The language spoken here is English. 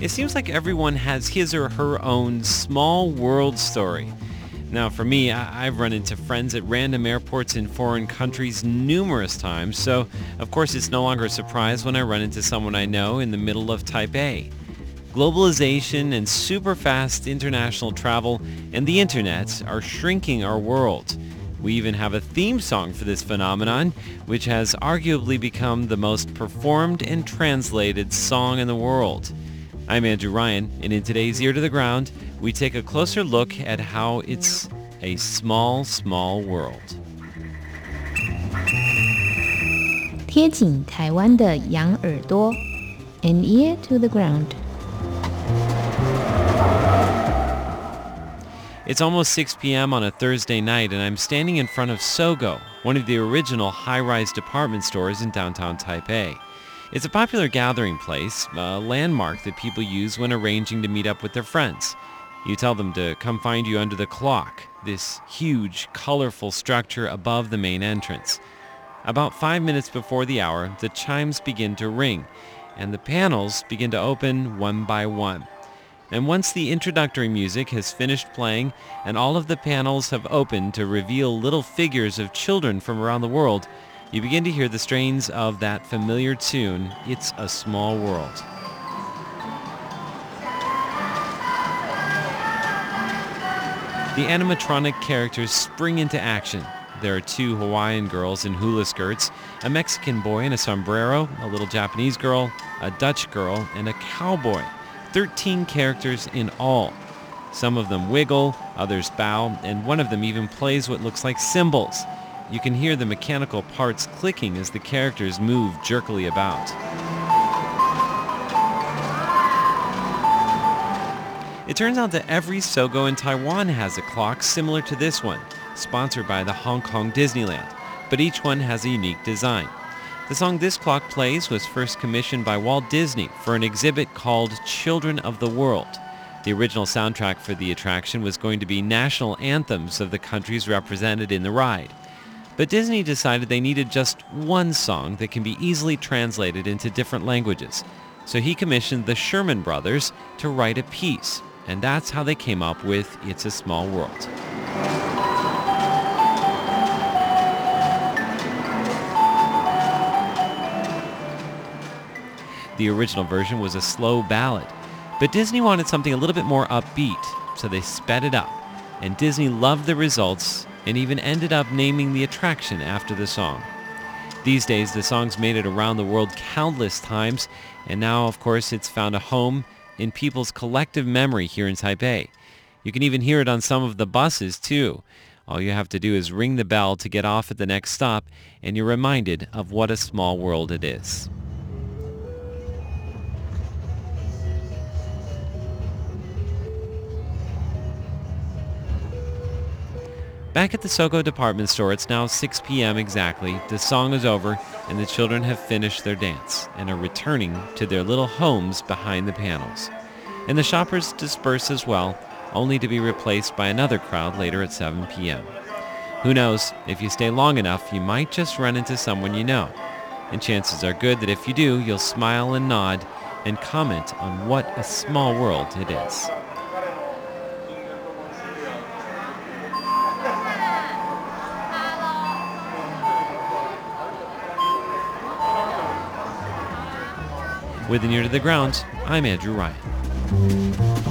It seems like everyone has his or her own small world story. Now, for me, I- have run into friends at random airports in foreign countries numerous times, so of course it's no longer a surprise when I run into someone I know in the middle of Taipei. Globalization and super fast international travel and the internet are shrinking our world. We even have a theme song for this phenomenon, which has arguably become the most performed and translated song in the world. I'm Andrew Ryan, and in today's Ear to the Ground, we take a closer look at how it's a small, small world. 贴紧台湾的羊耳朵，an ear to the ground。 It's almost 6 p.m. on a Thursday night, and I'm standing in front of Sogo, one of the original high-rise department stores in downtown Taipei. It's a popular gathering place, a landmark that people use when arranging to meet up with their friends. You tell them to come find you under the clock, this huge, colorful structure above the main entrance. About five minutes before the hour, the chimes begin to ring, and the panels begin to open one by one. And once the introductory music has finished playing and all of the panels have opened to reveal little figures of children from around the world, you begin to hear the strains of that familiar tune, It's a Small World. The animatronic characters spring into action. There are two Hawaiian girls in hula skirts, a Mexican boy in a sombrero, a little Japanese girl, a Dutch girl, and a cowboy. 13 characters in all. Some of them wiggle, others bow, and one of them even plays what looks like cymbals. You can hear the mechanical parts clicking as the characters move jerkily about. It turns out that every Sogo in Taiwan has a clock similar to this one, sponsored by the Hong Kong Disneyland, but each one has a unique design. The song This Clock Plays was first commissioned by Walt Disney for an exhibit called Children of the World. The original soundtrack for the attraction was going to be national anthems of the countries represented in the ride. But Disney decided they needed just one song that can be easily translated into different languages. So he commissioned the Sherman Brothers to write a piece, and that's how they came up with It's a Small World. The original version was a slow ballad, but Disney wanted something a little bit more upbeat, so they sped it up. And Disney loved the results and even ended up naming the attraction after the song. These days, the song's made it around the world countless times, and now, of course, it's found a home in people's collective memory here in Taipei. You can even hear it on some of the buses, too. All you have to do is ring the bell to get off at the next stop, and you're reminded of what a small world it is. Back at the Sogo department store, it's now 6 p.m. exactly. The song is over and the children have finished their dance and are returning to their little homes behind the panels. And the shoppers disperse as well, only to be replaced by another crowd later at 7 p.m. Who knows, if you stay long enough, you might just run into someone you know. And chances are good that if you do, you'll smile and nod and comment on what a small world it is. With an ear to the ground, I'm Andrew Ryan.